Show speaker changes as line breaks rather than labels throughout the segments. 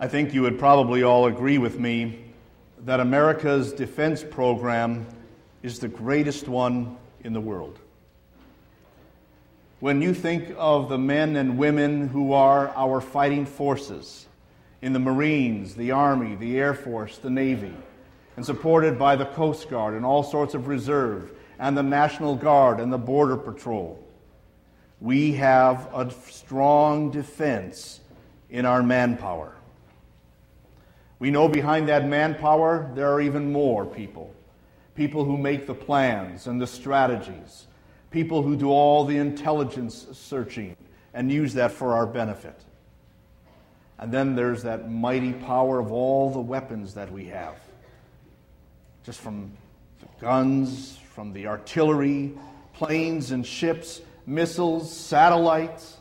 I think you would probably all agree with me that America's defense program is the greatest one in the world. When you think of the men and women who are our fighting forces in the Marines, the Army, the Air Force, the Navy, and supported by the Coast Guard and all sorts of reserve, and the National Guard and the Border Patrol, we have a strong defense in our manpower. We know behind that manpower there are even more people people who make the plans and the strategies, people who do all the intelligence searching and use that for our benefit. And then there's that mighty power of all the weapons that we have, just from guns, from the artillery, planes and ships, missiles, satellites.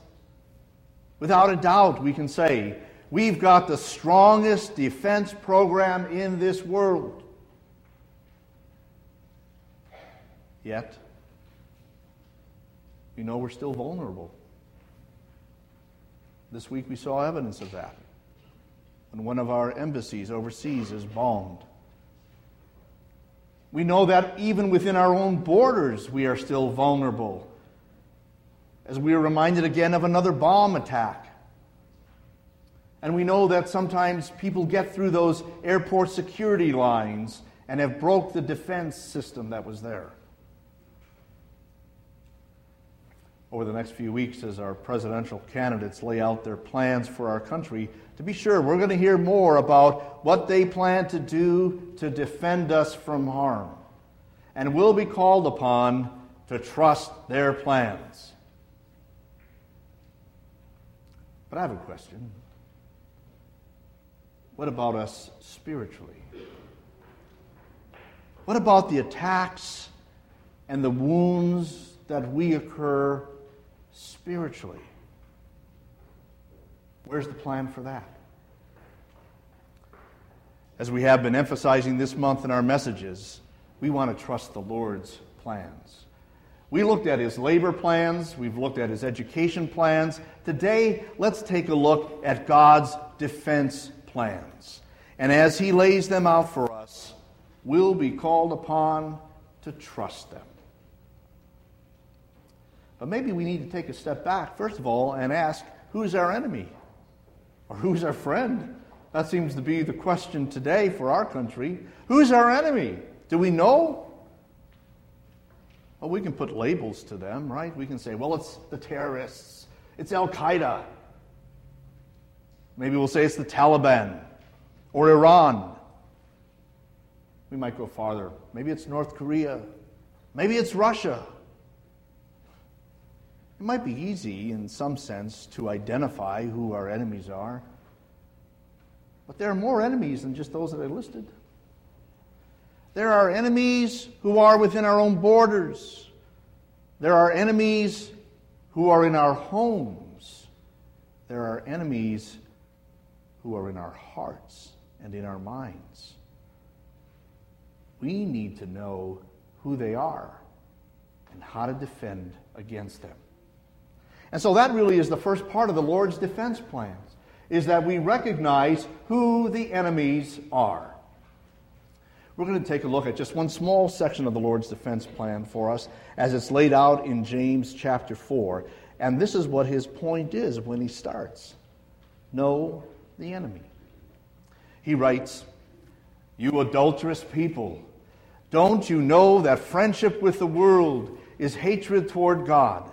Without a doubt, we can say we've got the strongest defense program in this world. Yet, you know we're still vulnerable. This week we saw evidence of that when one of our embassies overseas is bombed. We know that even within our own borders we are still vulnerable. As we are reminded again of another bomb attack and we know that sometimes people get through those airport security lines and have broke the defense system that was there. Over the next few weeks, as our presidential candidates lay out their plans for our country, to be sure, we're going to hear more about what they plan to do to defend us from harm. And we'll be called upon to trust their plans. But I have a question. What about us spiritually? What about the attacks and the wounds that we occur spiritually? Where's the plan for that? As we have been emphasizing this month in our messages, we want to trust the Lord's plans. We looked at his labor plans, we've looked at his education plans. Today, let's take a look at God's defense plans. And as He lays them out for us, we'll be called upon to trust them. But maybe we need to take a step back, first of all, and ask who's our enemy? Or who's our friend? That seems to be the question today for our country. Who's our enemy? Do we know? Well, we can put labels to them, right? We can say, well, it's the terrorists, it's Al Qaeda, Maybe we'll say it's the Taliban or Iran. We might go farther. Maybe it's North Korea. Maybe it's Russia. It might be easy, in some sense, to identify who our enemies are. But there are more enemies than just those that I listed. There are enemies who are within our own borders. There are enemies who are in our homes. There are enemies who are in our hearts and in our minds. We need to know who they are and how to defend against them. And so that really is the first part of the Lord's defense plans is that we recognize who the enemies are. We're going to take a look at just one small section of the Lord's defense plan for us as it's laid out in James chapter 4. And this is what his point is when he starts. Know the enemy. He writes, You adulterous people, don't you know that friendship with the world is hatred toward God?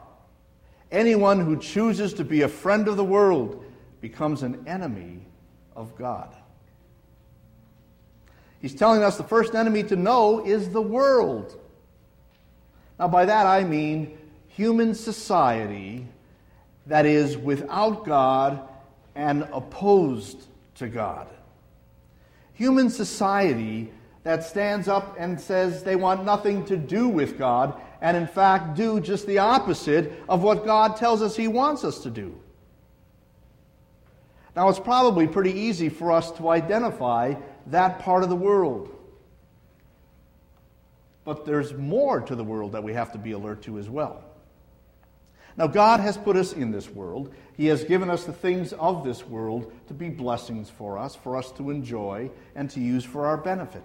Anyone who chooses to be a friend of the world becomes an enemy of God. He's telling us the first enemy to know is the world. Now, by that I mean human society that is without God and opposed to God. Human society that stands up and says they want nothing to do with God, and in fact do just the opposite of what God tells us He wants us to do. Now, it's probably pretty easy for us to identify that part of the world. But there's more to the world that we have to be alert to as well. Now, God has put us in this world. He has given us the things of this world to be blessings for us, for us to enjoy, and to use for our benefit.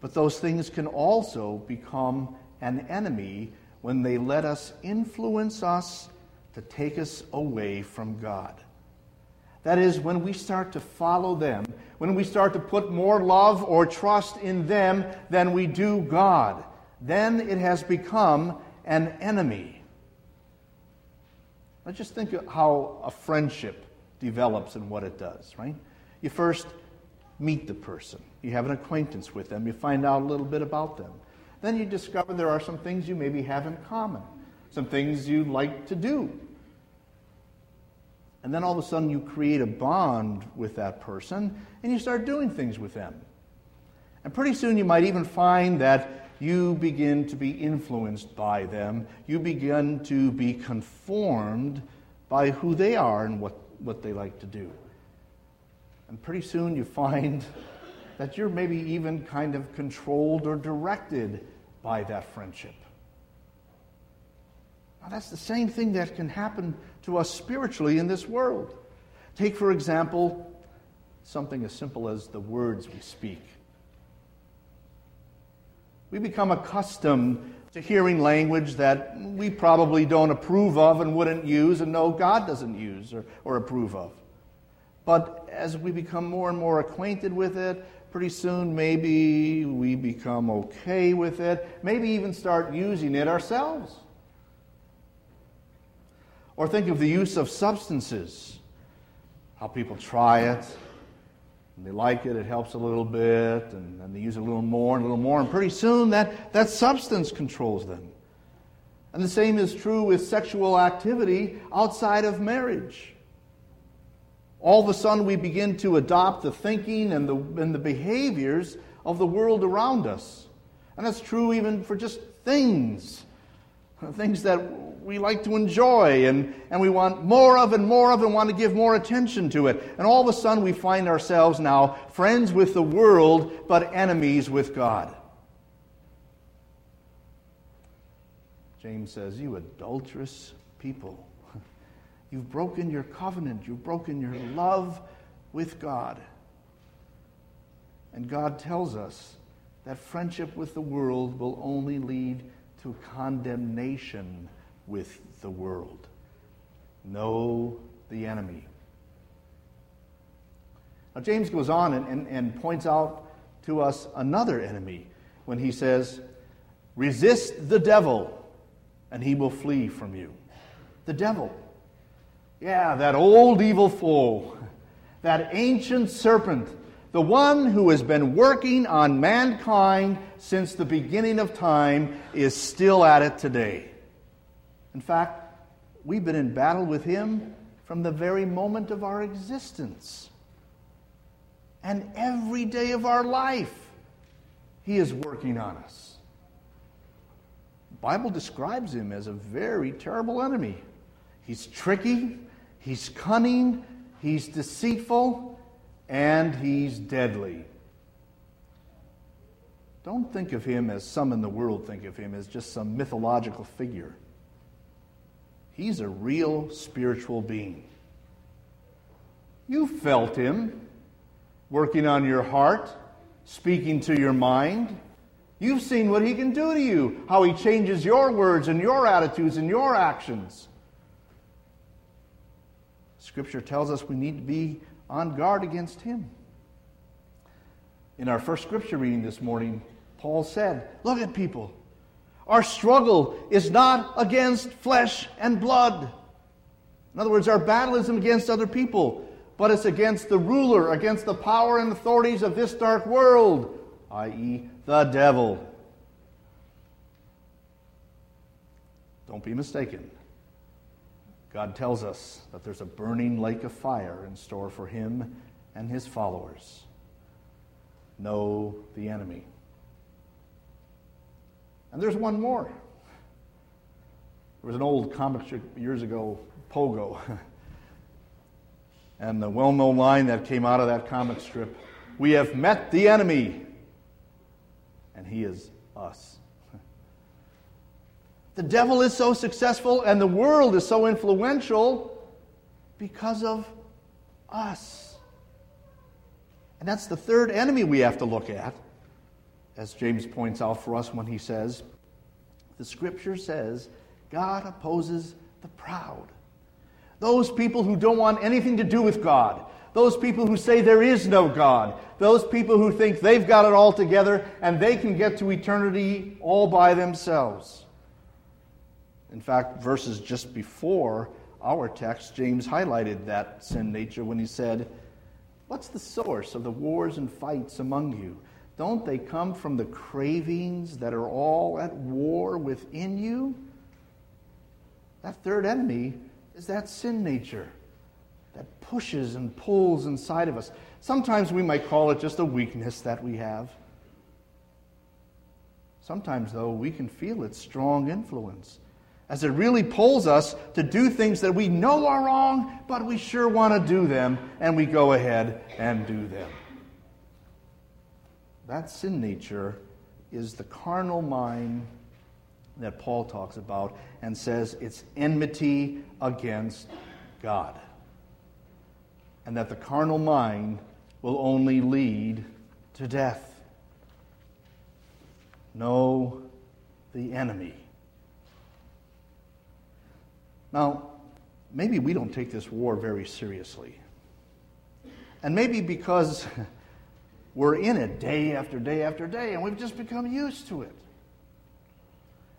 But those things can also become an enemy when they let us influence us to take us away from God. That is, when we start to follow them, when we start to put more love or trust in them than we do God, then it has become an enemy. Let's just think of how a friendship develops and what it does, right? You first meet the person, you have an acquaintance with them, you find out a little bit about them. Then you discover there are some things you maybe have in common, some things you like to do. And then all of a sudden you create a bond with that person and you start doing things with them. And pretty soon you might even find that you begin to be influenced by them. You begin to be conformed by who they are and what, what they like to do. And pretty soon you find that you're maybe even kind of controlled or directed by that friendship. Now, that's the same thing that can happen to us spiritually in this world. Take, for example, something as simple as the words we speak. We become accustomed to hearing language that we probably don't approve of and wouldn't use and know God doesn't use or, or approve of. But as we become more and more acquainted with it, pretty soon maybe we become okay with it, maybe even start using it ourselves. Or think of the use of substances, how people try it, and they like it, it helps a little bit, and, and they use it a little more and a little more, and pretty soon that, that substance controls them. And the same is true with sexual activity outside of marriage. All of a sudden, we begin to adopt the thinking and the, and the behaviors of the world around us. And that's true even for just things things that we like to enjoy and, and we want more of and more of and want to give more attention to it. And all of a sudden we find ourselves now friends with the world but enemies with God. James says, You adulterous people. You've broken your covenant. You've broken your love with God. And God tells us that friendship with the world will only lead to condemnation with the world. Know the enemy. Now, James goes on and, and, and points out to us another enemy when he says, Resist the devil, and he will flee from you. The devil. Yeah, that old evil foe, that ancient serpent the one who has been working on mankind since the beginning of time is still at it today. In fact, we've been in battle with him from the very moment of our existence. And every day of our life, he is working on us. The Bible describes him as a very terrible enemy. He's tricky, he's cunning, he's deceitful, and he's deadly. Don't think of him as some in the world think of him as just some mythological figure. He's a real spiritual being. You felt him working on your heart, speaking to your mind. You've seen what he can do to you, how he changes your words and your attitudes and your actions. Scripture tells us we need to be on guard against him. In our first scripture reading this morning, Paul said, Look at people. Our struggle is not against flesh and blood. In other words, our battle isn't against other people, but it's against the ruler, against the power and authorities of this dark world, i.e., the devil. Don't be mistaken. God tells us that there's a burning lake of fire in store for him and his followers. Know the enemy. And there's one more. There was an old comic strip years ago, Pogo. and the well known line that came out of that comic strip We have met the enemy, and he is us. The devil is so successful and the world is so influential because of us. And that's the third enemy we have to look at, as James points out for us when he says, the scripture says, God opposes the proud. Those people who don't want anything to do with God. Those people who say there is no God. Those people who think they've got it all together and they can get to eternity all by themselves. In fact, verses just before our text, James highlighted that sin nature when he said, What's the source of the wars and fights among you? Don't they come from the cravings that are all at war within you? That third enemy is that sin nature that pushes and pulls inside of us. Sometimes we might call it just a weakness that we have. Sometimes, though, we can feel its strong influence as it really pulls us to do things that we know are wrong, but we sure want to do them, and we go ahead and do them. That sin nature is the carnal mind that Paul talks about and says it's enmity against God. And that the carnal mind will only lead to death. Know the enemy. Now, maybe we don't take this war very seriously. And maybe because we're in it day after day after day and we've just become used to it.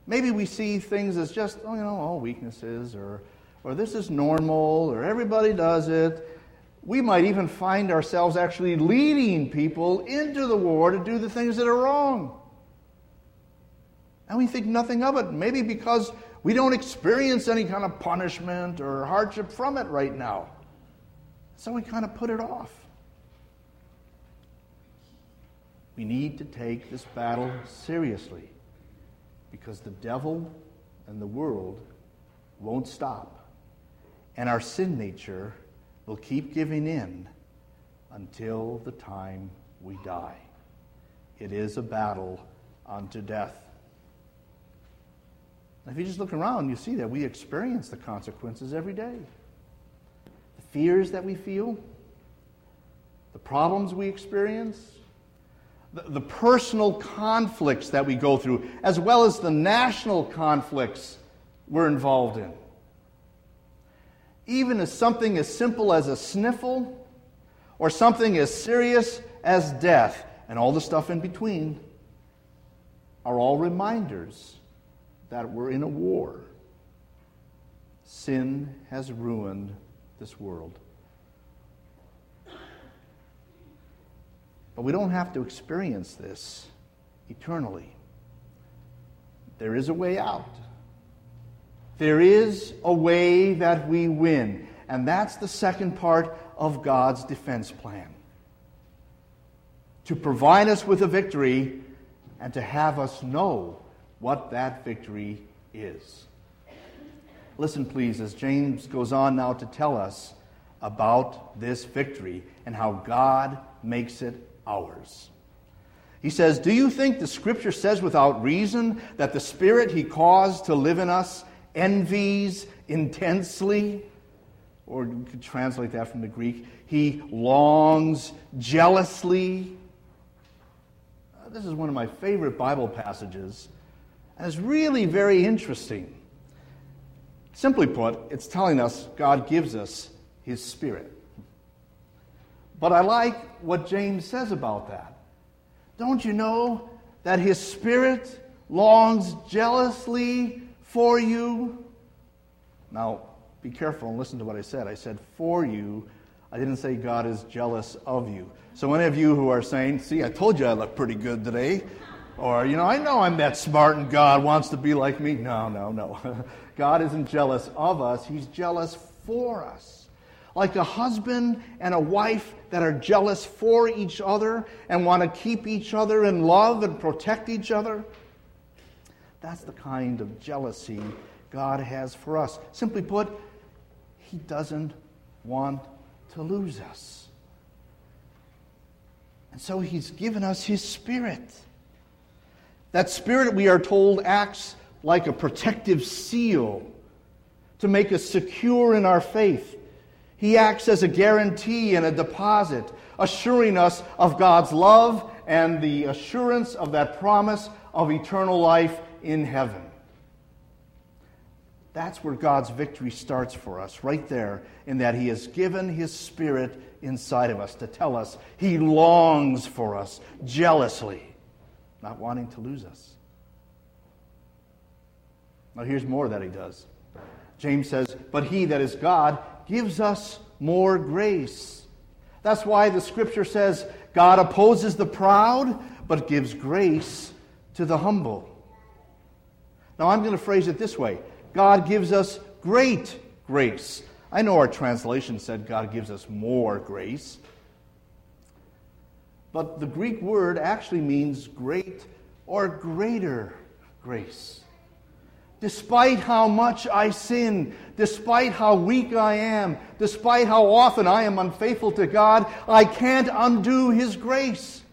Maybe we see things as just, oh, you know, all weaknesses or, or this is normal or everybody does it. We might even find ourselves actually leading people into the war to do the things that are wrong. And we think nothing of it. Maybe because we don't experience any kind of punishment or hardship from it right now. So we kind of put it off. We need to take this battle seriously because the devil and the world won't stop. And our sin nature will keep giving in until the time we die. It is a battle unto death. if you just look around, you see that we experience the consequences every day. The fears that we feel, the problems we experience, the, personal conflicts that we go through, as well as the national conflicts we're involved in. Even as something as simple as a sniffle, or something as serious as death, and all the stuff in between, are all reminders that we're in a war. Sin has ruined this world. But we don't have to experience this eternally. There is a way out. There is a way that we win. And that's the second part of God's defense plan to provide us with a victory and to have us know what that victory is. Listen, please, as James goes on now to tell us about this victory and how God makes it ours. He says, Do you think the scripture says without reason that the spirit he caused to live in us envies intensely? Or you could translate that from the Greek, he longs jealously. Uh, this is one of my favorite Bible passages, and it's really very interesting. Simply put, it's telling us God gives us his spirit. But I like what James says about that. Don't you know that his spirit longs jealously for you? Now, be careful and listen to what I said. I said for you. I didn't say God is jealous of you. So, any of you who are saying, see, I told you I look pretty good today, or, you know, I know I'm that smart and God wants to be like me. No, no, no. God isn't jealous of us, He's jealous for us like a husband and a wife that are jealous for each other and want to keep each other in love and protect each other. That's the kind of jealousy God has for us. Simply put, He doesn't want to lose us. And so He's given us His Spirit. That Spirit, we are told, acts like a protective seal to make us secure in our faith. He acts as a guarantee and a deposit, assuring us of God's love and the assurance of that promise of eternal life in heaven. That's where God's victory starts for us, right there, in that He has given His Spirit inside of us to tell us He longs for us jealously, not wanting to lose us. Now, here's more that He does. James says, But He that is God gives us more grace. That's why the Scripture says God opposes the proud, but gives grace to the humble. Now, I'm going to phrase it this way God gives us great grace. I know our translation said God gives us more grace. But the Greek word actually means great or greater grace. Despite how much I sin, despite how weak I am, despite how often I am unfaithful to God, I can't undo His grace.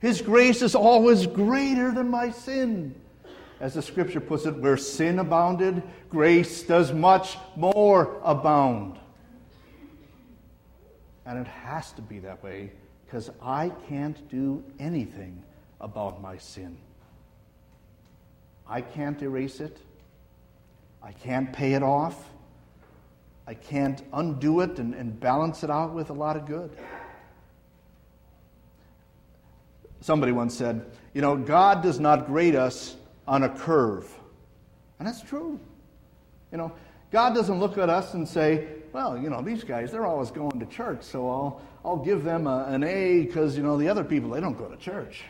His grace is always greater than my sin as the scripture puts it, where sin abounded, grace does much more abound. And it has to be that way because I can't do anything about my sin. I can't erase it. I can't pay it off. I can't undo it and, and balance it out with a lot of good. Somebody once said, You know, God does not grade us on a curve. And that's true. You know, God doesn't look at us and say, well, you know, these guys, they're always going to church, so I'll, I'll give them a, an A because, you know, the other people, they don't go to church.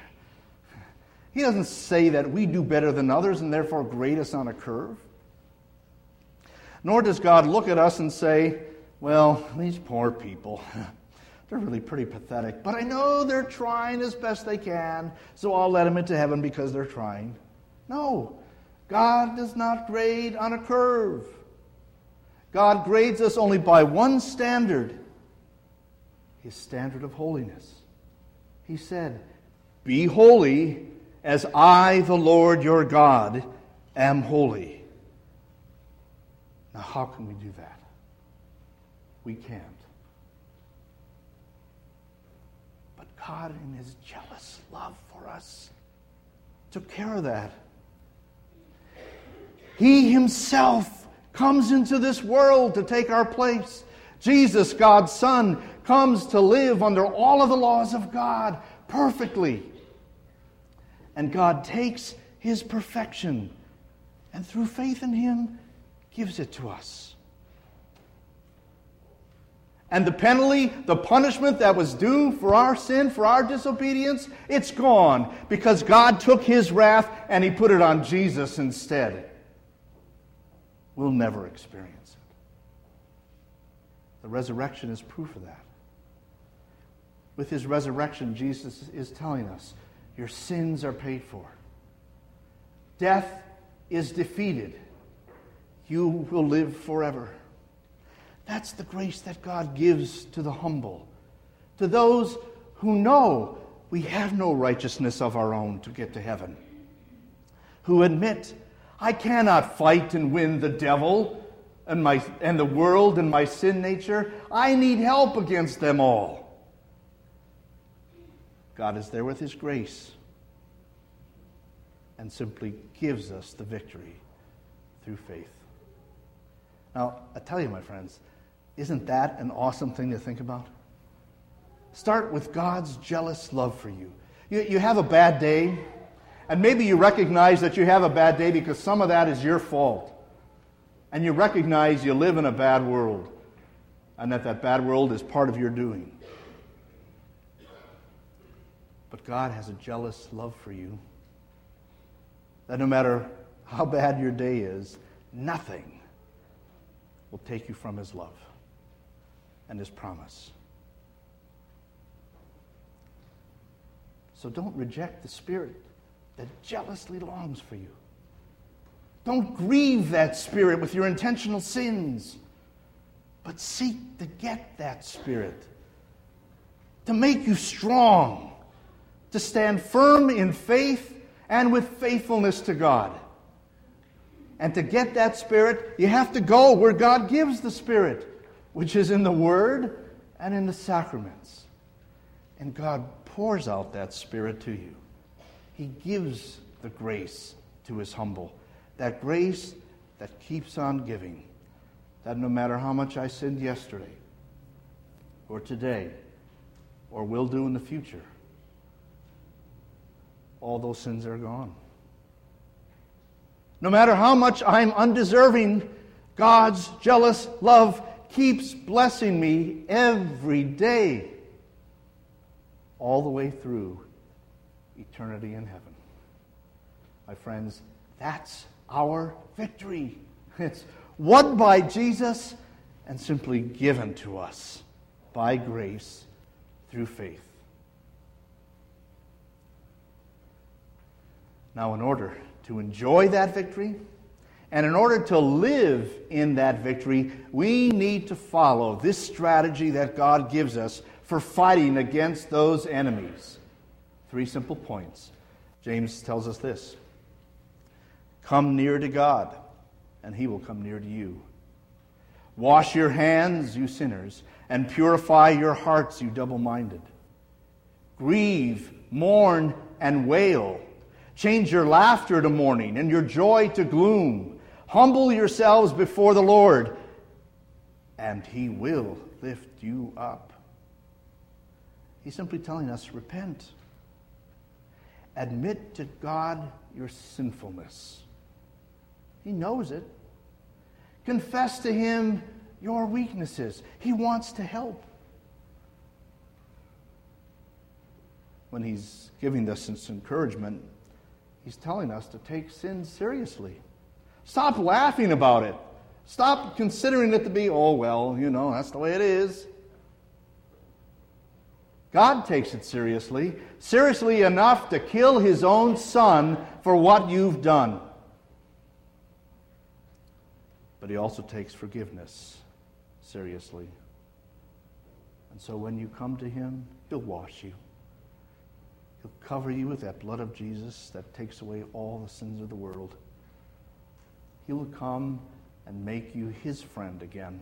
He doesn't say that we do better than others and therefore grade us on a curve. Nor does God look at us and say, well, these poor people, they're really pretty pathetic, but I know they're trying as best they can, so I'll let them into heaven because they're trying. No, God does not grade on a curve. God grades us only by one standard his standard of holiness. He said, Be holy as I, the Lord your God, am holy. Now, how can we do that? We can't. But God, in his jealous love for us, took care of that. He himself comes into this world to take our place. Jesus, God's Son, comes to live under all of the laws of God perfectly. And God takes his perfection and through faith in him gives it to us. And the penalty, the punishment that was due for our sin, for our disobedience, it's gone because God took his wrath and he put it on Jesus instead We'll never experience it. The resurrection is proof of that. With his resurrection, Jesus is telling us your sins are paid for. Death is defeated. You will live forever. That's the grace that God gives to the humble, to those who know we have no righteousness of our own to get to heaven, who admit I cannot fight and win the devil and, my, and the world and my sin nature. I need help against them all. God is there with His grace and simply gives us the victory through faith. Now, I tell you, my friends, isn't that an awesome thing to think about? Start with God's jealous love for you. You, you have a bad day, and maybe you recognize that you have a bad day because some of that is your fault. And you recognize you live in a bad world and that that bad world is part of your doing. But God has a jealous love for you. That no matter how bad your day is, nothing will take you from His love and His promise. So don't reject the Spirit that jealously longs for you. Don't grieve that spirit with your intentional sins, but seek to get that spirit to make you strong, to stand firm in faith and with faithfulness to God. And to get that Spirit, you have to go where God gives the Spirit, which is in the Word and in the sacraments. And God pours out that Spirit to you. He gives the grace to His humble, that grace that keeps on giving, that no matter how much I sinned yesterday, or today, or will do in the future, all those sins are gone. No matter how much I'm undeserving, God's jealous love keeps blessing me every day, all the way through eternity in heaven. My friends, that's our victory. It's won by Jesus and simply given to us by grace through faith. Now, in order to enjoy that victory, and in order to live in that victory, we need to follow this strategy that God gives us for fighting against those enemies. Three simple points. James tells us this Come near to God, and he will come near to you. Wash your hands, you sinners, and purify your hearts, you double minded. Grieve, mourn, and wail. Change your laughter to mourning and your joy to gloom. Humble yourselves before the Lord, and he will lift you up. He's simply telling us repent. Admit to God your sinfulness. He knows it. Confess to Him your weaknesses. He wants to help. When He's giving this encouragement, He's telling us to take sin seriously. Stop laughing about it. Stop considering it to be, oh, well, you know, that's the way it is. God takes it seriously, seriously enough to kill his own son for what you've done. But he also takes forgiveness seriously. And so when you come to him, he'll wash you. He'll cover you with that blood of Jesus that takes away all the sins of the world. He will come and make you his friend again.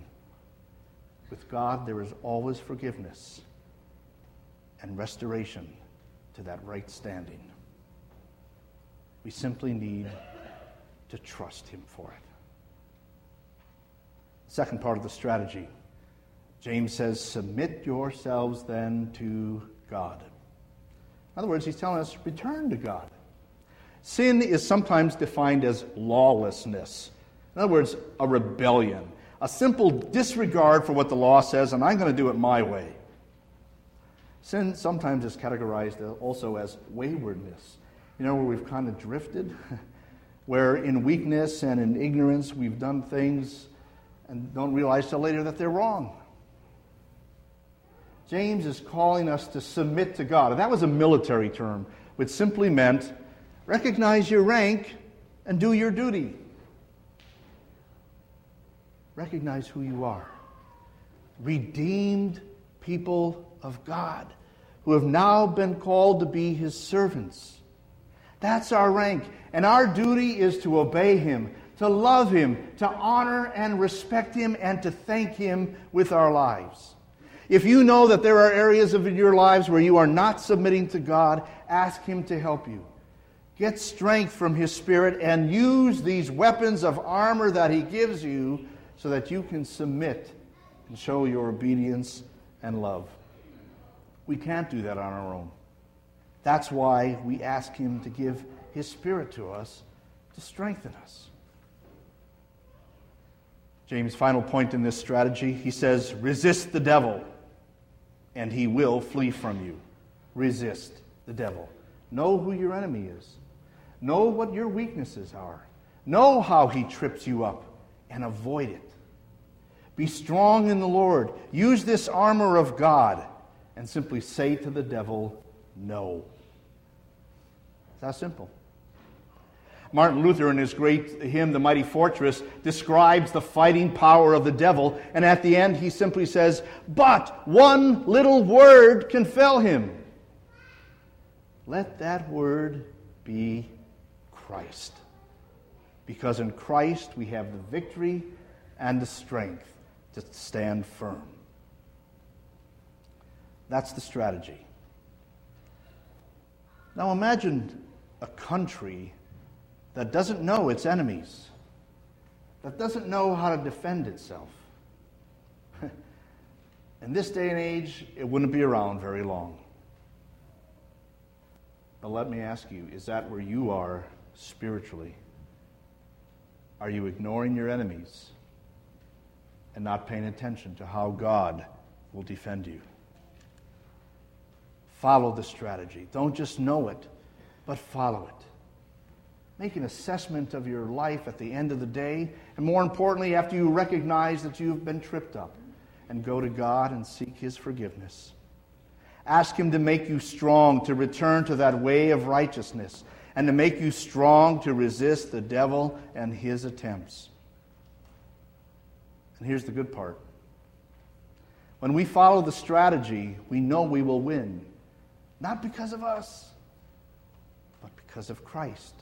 With God, there is always forgiveness and restoration to that right standing. We simply need to trust him for it. Second part of the strategy. James says, Submit yourselves then to God. In other words, he's telling us, return to God. Sin is sometimes defined as lawlessness. In other words, a rebellion, a simple disregard for what the law says, and I'm going to do it my way. Sin sometimes is categorized also as waywardness. You know, where we've kind of drifted, where in weakness and in ignorance we've done things and don't realize till later that they're wrong. James is calling us to submit to God. And that was a military term, which simply meant recognize your rank and do your duty. Recognize who you are. Redeemed people of God who have now been called to be his servants. That's our rank. And our duty is to obey him, to love him, to honor and respect him, and to thank him with our lives. If you know that there are areas of your lives where you are not submitting to God, ask Him to help you. Get strength from His Spirit and use these weapons of armor that He gives you so that you can submit and show your obedience and love. We can't do that on our own. That's why we ask Him to give His Spirit to us to strengthen us. James' final point in this strategy, he says, resist the devil and he will flee from you. Resist the devil. Know who your enemy is. Know what your weaknesses are. Know how he trips you up and avoid it. Be strong in the Lord. Use this armor of God and simply say to the devil, No. It's that simple. Martin Luther, in his great hymn, The Mighty Fortress, describes the fighting power of the devil, and at the end he simply says, But one little word can fell him. Let that word be Christ. because in Christ we have the victory and the strength to stand firm. That's the strategy. Now imagine a country that doesn't know its enemies, that doesn't know how to defend itself. In this day and age, it wouldn't be around very long. But let me ask you is that where you are spiritually? Are you ignoring your enemies and not paying attention to how God will defend you? Follow the strategy. Don't just know it, but follow it. Make an assessment of your life at the end of the day, and more importantly, after you recognize that you've been tripped up, and go to God and seek His forgiveness. Ask Him to make you strong to return to that way of righteousness and to make you strong to resist the devil and his attempts. And here's the good part when we follow the strategy, we know we will win, not because of us, but because of Christ.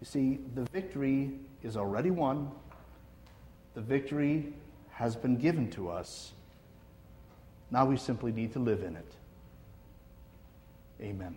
You see, the victory is already won, the victory has been given to us. Now we simply need to live in it. Amen.